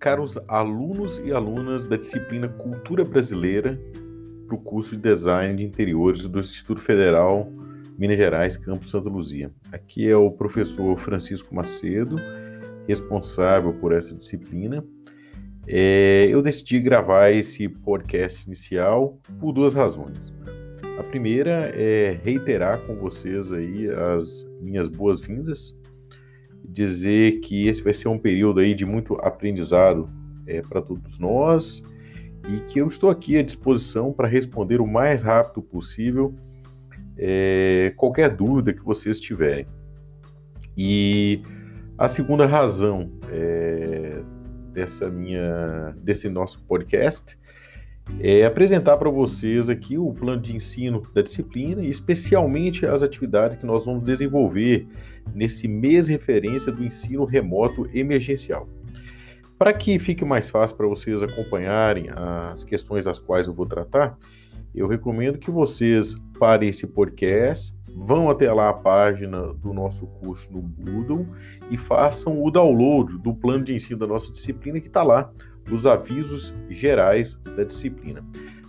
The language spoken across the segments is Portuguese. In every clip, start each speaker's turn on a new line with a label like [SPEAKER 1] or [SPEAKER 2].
[SPEAKER 1] caros alunos e alunas da disciplina Cultura Brasileira para o curso de Design de Interiores do Instituto Federal Minas Gerais, Campus Santa Luzia. Aqui é o professor Francisco Macedo, responsável por essa disciplina. É, eu decidi gravar esse podcast inicial por duas razões. A primeira é reiterar com vocês aí as minhas boas-vindas dizer que esse vai ser um período aí de muito aprendizado é, para todos nós e que eu estou aqui à disposição para responder o mais rápido possível é, qualquer dúvida que vocês tiverem. E a segunda razão é, dessa minha, desse nosso podcast é apresentar para vocês aqui o plano de ensino da disciplina e especialmente as atividades que nós vamos desenvolver nesse mês referência do ensino remoto emergencial. Para que fique mais fácil para vocês acompanharem as questões das quais eu vou tratar, eu recomendo que vocês parem esse podcast, vão até lá a página do nosso curso no Moodle e façam o download do plano de ensino da nossa disciplina que está lá, os avisos gerais da disciplina.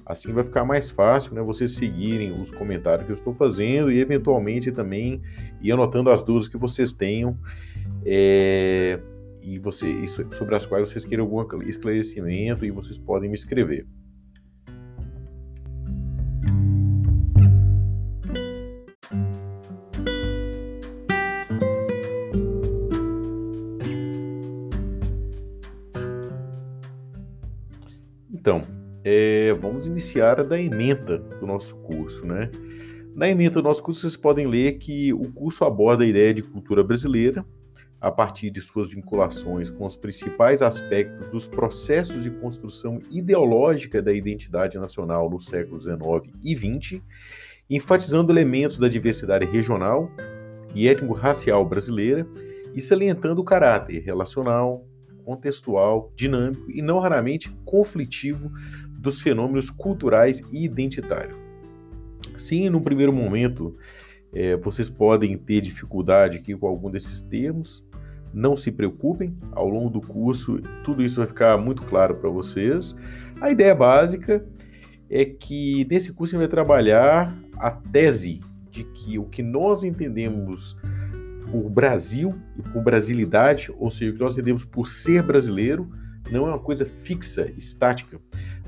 [SPEAKER 1] Assim vai ficar mais fácil, né, vocês seguirem os comentários que eu estou fazendo e eventualmente também ir anotando as dúvidas que vocês tenham é, e você, sobre as quais vocês queiram algum esclarecimento e vocês podem me escrever. Então, é, vamos iniciar a da ementa do nosso curso, né? Na ementa do nosso curso, vocês podem ler que o curso aborda a ideia de cultura brasileira a partir de suas vinculações com os principais aspectos dos processos de construção ideológica da identidade nacional no século XIX e XX, enfatizando elementos da diversidade regional e étnico-racial brasileira e salientando o caráter relacional, contextual, dinâmico e não raramente conflitivo dos fenômenos culturais e identitários. Sim, no primeiro momento, é, vocês podem ter dificuldade aqui com algum desses termos. Não se preocupem, ao longo do curso tudo isso vai ficar muito claro para vocês. A ideia básica é que nesse curso a gente vai trabalhar a tese de que o que nós entendemos por Brasil e por brasilidade, ou seja, o que nós entendemos por ser brasileiro, não é uma coisa fixa, estática,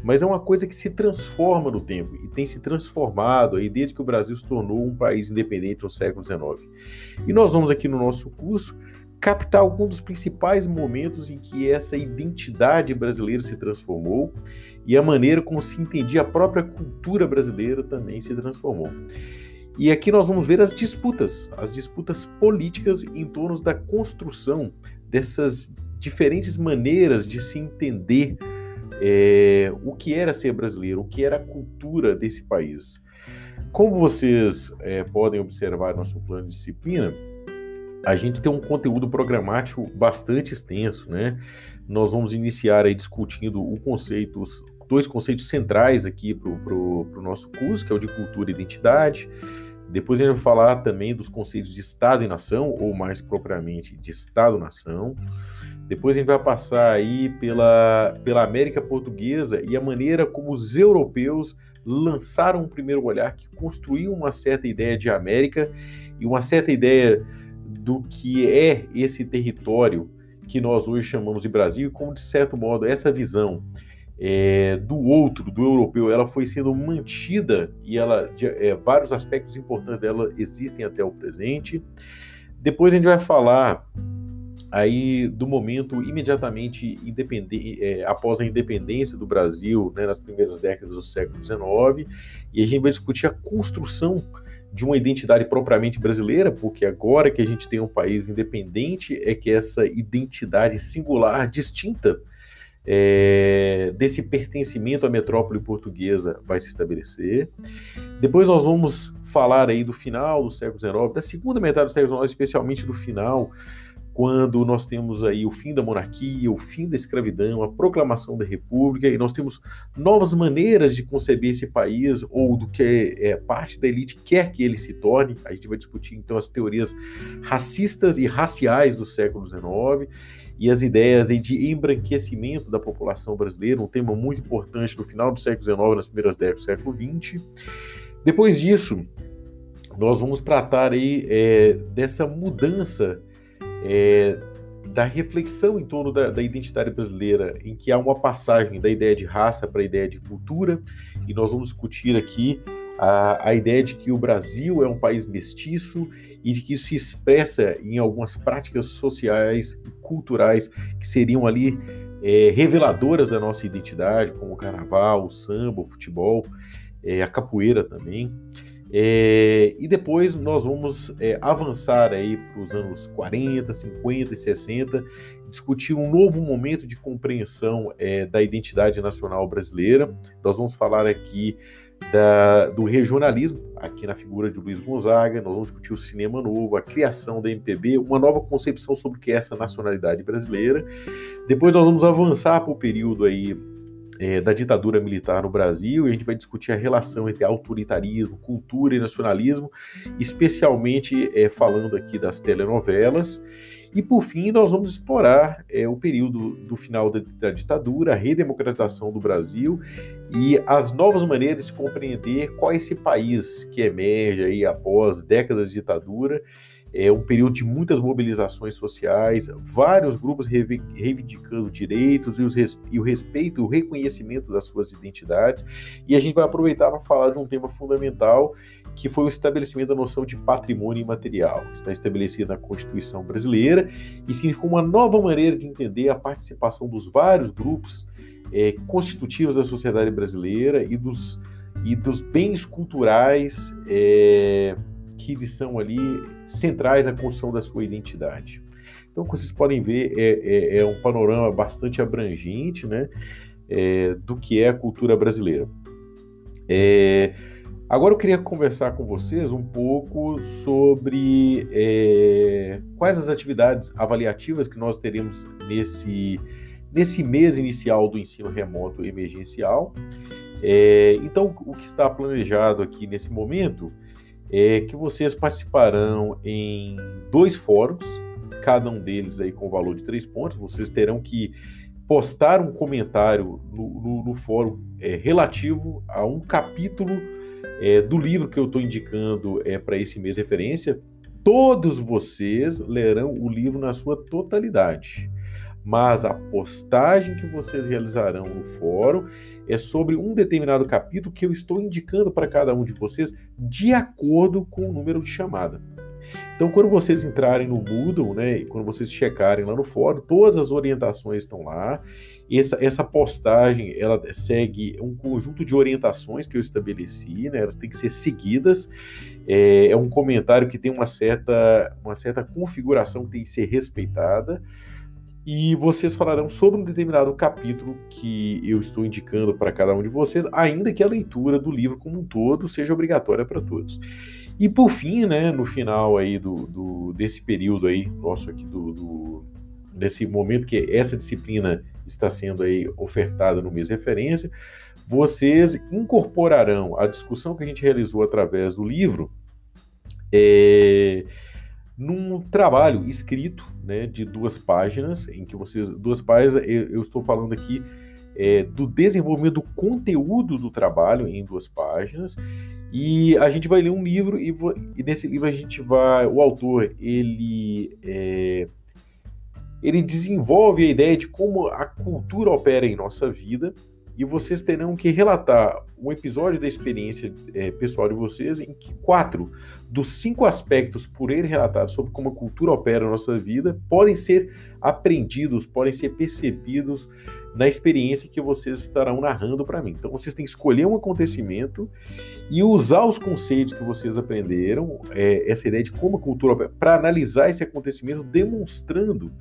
[SPEAKER 1] mas é uma coisa que se transforma no tempo e tem se transformado aí desde que o Brasil se tornou um país independente no século XIX. E nós vamos aqui no nosso curso captar alguns dos principais momentos em que essa identidade brasileira se transformou e a maneira como se entendia a própria cultura brasileira também se transformou. E aqui nós vamos ver as disputas, as disputas políticas em torno da construção dessas diferentes maneiras de se entender é, o que era ser brasileiro, o que era a cultura desse país. Como vocês é, podem observar no nosso plano de disciplina, a gente tem um conteúdo programático bastante extenso, né? Nós vamos iniciar aí discutindo o conceito, dois conceitos centrais aqui para o nosso curso, que é o de cultura e identidade. Depois a gente vai falar também dos conceitos de Estado e nação, ou mais propriamente de Estado-nação. Depois a gente vai passar aí pela, pela América Portuguesa e a maneira como os europeus lançaram um primeiro olhar que construiu uma certa ideia de América e uma certa ideia do que é esse território que nós hoje chamamos de Brasil e como, de certo modo, essa visão é, do outro, do europeu, ela foi sendo mantida e ela, de, é, vários aspectos importantes dela existem até o presente. Depois a gente vai falar aí do momento imediatamente é, após a independência do Brasil, né, nas primeiras décadas do século XIX, e a gente vai discutir a construção de uma identidade propriamente brasileira, porque agora que a gente tem um país independente, é que essa identidade singular, distinta, é, desse pertencimento à metrópole portuguesa vai se estabelecer. Depois nós vamos falar aí do final do século XIX, da segunda metade do século XIX, especialmente do final, quando nós temos aí o fim da monarquia, o fim da escravidão, a proclamação da república, e nós temos novas maneiras de conceber esse país, ou do que é, parte da elite quer que ele se torne. A gente vai discutir então as teorias racistas e raciais do século XIX e as ideias de embranquecimento da população brasileira, um tema muito importante no final do século XIX, nas primeiras décadas do século XX. Depois disso, nós vamos tratar aí é, dessa mudança é, da reflexão em torno da, da, identidade brasileira, em que há uma passagem da ideia de raça para a ideia de cultura, e nós vamos discutir aqui a, a ideia de que o Brasil é um país mestiço e que isso se expressa em algumas práticas sociais e culturais que seriam ali é, reveladoras da nossa identidade, como o carnaval, o samba, o futebol, é, a capoeira também. É, e depois nós vamos é, avançar aí para os anos 40, 50 e 60, discutir um novo momento de compreensão é, da identidade nacional brasileira. Nós vamos falar aqui da, do regionalismo, aqui na figura de Luiz Gonzaga, nós vamos discutir o cinema novo, a criação da MPB, uma nova concepção sobre o que é essa nacionalidade brasileira. Depois nós vamos avançar para o período aí é, da ditadura militar no Brasil, e a gente vai discutir a relação entre autoritarismo, cultura e nacionalismo, especialmente é, falando aqui das telenovelas. E por fim, nós vamos explorar é, o período do final da, da, ditadura, a redemocratização do Brasil e as novas maneiras de compreender qual é esse país que emerge aí após décadas de ditadura é um período de muitas mobilizações sociais, vários grupos reivindicando direitos e, e, o respeito, o reconhecimento das suas identidades. E a gente vai aproveitar para falar de um tema fundamental, que foi o estabelecimento da noção de patrimônio imaterial. Está estabelecido na Constituição brasileira e significa uma nova maneira de entender a participação dos vários grupos é, constitutivos da sociedade brasileira e dos, e dos bens culturais. É, que eles são ali centrais à construção da sua identidade. Então, como vocês podem ver, é, é, é um panorama bastante abrangente né, é, do que é a cultura brasileira. É, agora eu queria conversar com vocês um pouco sobre é, quais as atividades avaliativas que nós teremos nesse, nesse mês inicial do ensino remoto emergencial. É, então, o que está planejado aqui nesse momento é que vocês participarão em dois fóruns, cada um deles aí com valor de três pontos. Vocês terão que postar um comentário no, no, no fórum é, relativo a um capítulo é, do livro que eu estou indicando é, para esse mês de referência. Todos vocês lerão o livro na sua totalidade, mas a postagem que vocês realizarão no fórum é sobre um determinado capítulo que eu estou indicando para cada um de vocês de acordo com o número de chamada. Então, quando vocês entrarem no Moodle, né, e quando vocês checarem lá no fórum, todas as orientações estão lá. Essa, essa postagem, ela segue um conjunto de orientações que eu estabeleci, né, elas têm que ser seguidas. É, é um comentário que tem uma certa, uma certa configuração que tem que ser respeitada e vocês falarão sobre um determinado capítulo que eu estou indicando para cada um de vocês, ainda que a leitura do livro como um todo seja obrigatória para todos. E por fim, né, no final aí do, do desse período aí nosso aqui do, do desse momento que essa disciplina está sendo aí ofertada no mês de referência, vocês incorporarão a discussão que a gente realizou através do livro é, num trabalho escrito né, de duas páginas, em que vocês. Duas páginas, eu, eu estou falando aqui é, do desenvolvimento do conteúdo do trabalho em duas páginas. E a gente vai ler um livro, e, e nesse livro a gente vai. O autor, ele. É, ele desenvolve a ideia de como a cultura opera em nossa vida e vocês terão que relatar um episódio da experiência é, pessoal de vocês em que quatro dos cinco aspectos por ele relatados sobre como a cultura opera na nossa vida podem ser aprendidos, podem ser percebidos na experiência que vocês estarão narrando para mim. Então vocês têm que escolher um acontecimento e usar os conceitos que vocês aprenderam, é, essa ideia de como a cultura para analisar esse acontecimento, demonstrando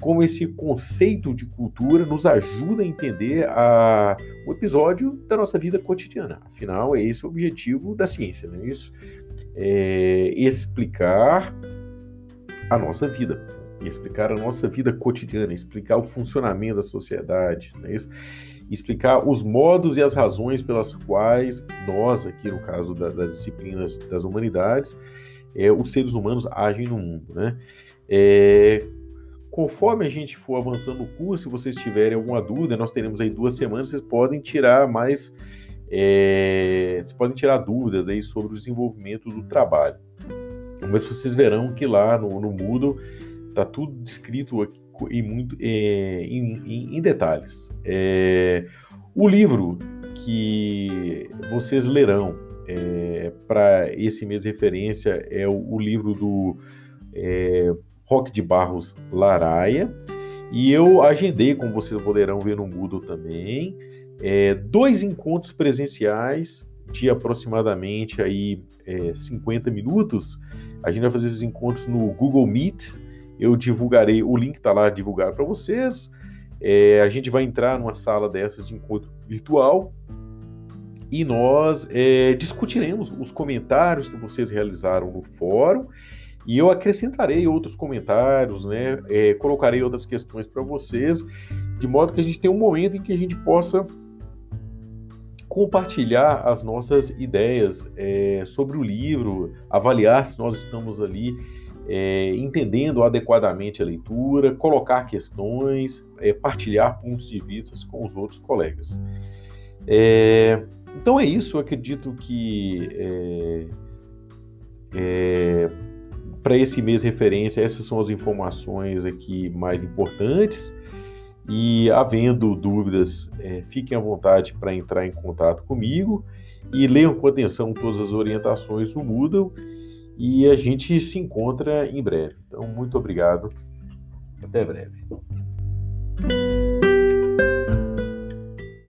[SPEAKER 1] como esse conceito de cultura nos ajuda a entender a, o episódio da nossa vida cotidiana. Afinal, é esse o objetivo da ciência, não é isso? É explicar a nossa vida, explicar a nossa vida cotidiana, explicar o funcionamento da sociedade, não é isso? explicar os modos e as razões pelas quais nós, aqui no caso da, das disciplinas das humanidades, é, os seres humanos agem no mundo, né? É, conforme a gente for avançando no curso, se vocês tiverem alguma dúvida, nós teremos aí duas semanas, vocês podem tirar mais, é, vocês podem tirar dúvidas aí sobre o desenvolvimento do trabalho. Mas vocês verão que lá no, no Moodle está tudo descrito em, muito, é, em, em, em, detalhes. É, o livro que vocês lerão é, para esse mês de referência é o, o livro do é, Roque de Barros Laraia. E eu agendei, como vocês poderão ver no Moodle também, é, dois encontros presenciais de aproximadamente aí, é, 50 minutos. A gente vai fazer esses encontros no Google Meet. Eu divulgarei, o link está lá divulgado para vocês. É, a gente vai entrar numa sala dessas de encontro virtual e nós é, discutiremos os comentários que vocês realizaram no fórum e eu acrescentarei outros comentários, né? É, colocarei outras questões para vocês, de modo que a gente tenha um momento em que a gente possa compartilhar as nossas ideias é, sobre o livro, avaliar se nós estamos ali é, entendendo adequadamente a leitura, colocar questões, é, partilhar pontos de vista com os outros colegas. É, então é isso, eu acredito que é, é, para esse mês referência, essas são as informações aqui mais importantes. E havendo dúvidas, é, fiquem à vontade para entrar em contato comigo e leiam com atenção todas as orientações do Moodle e a gente se encontra em breve. Então, muito obrigado. Até breve.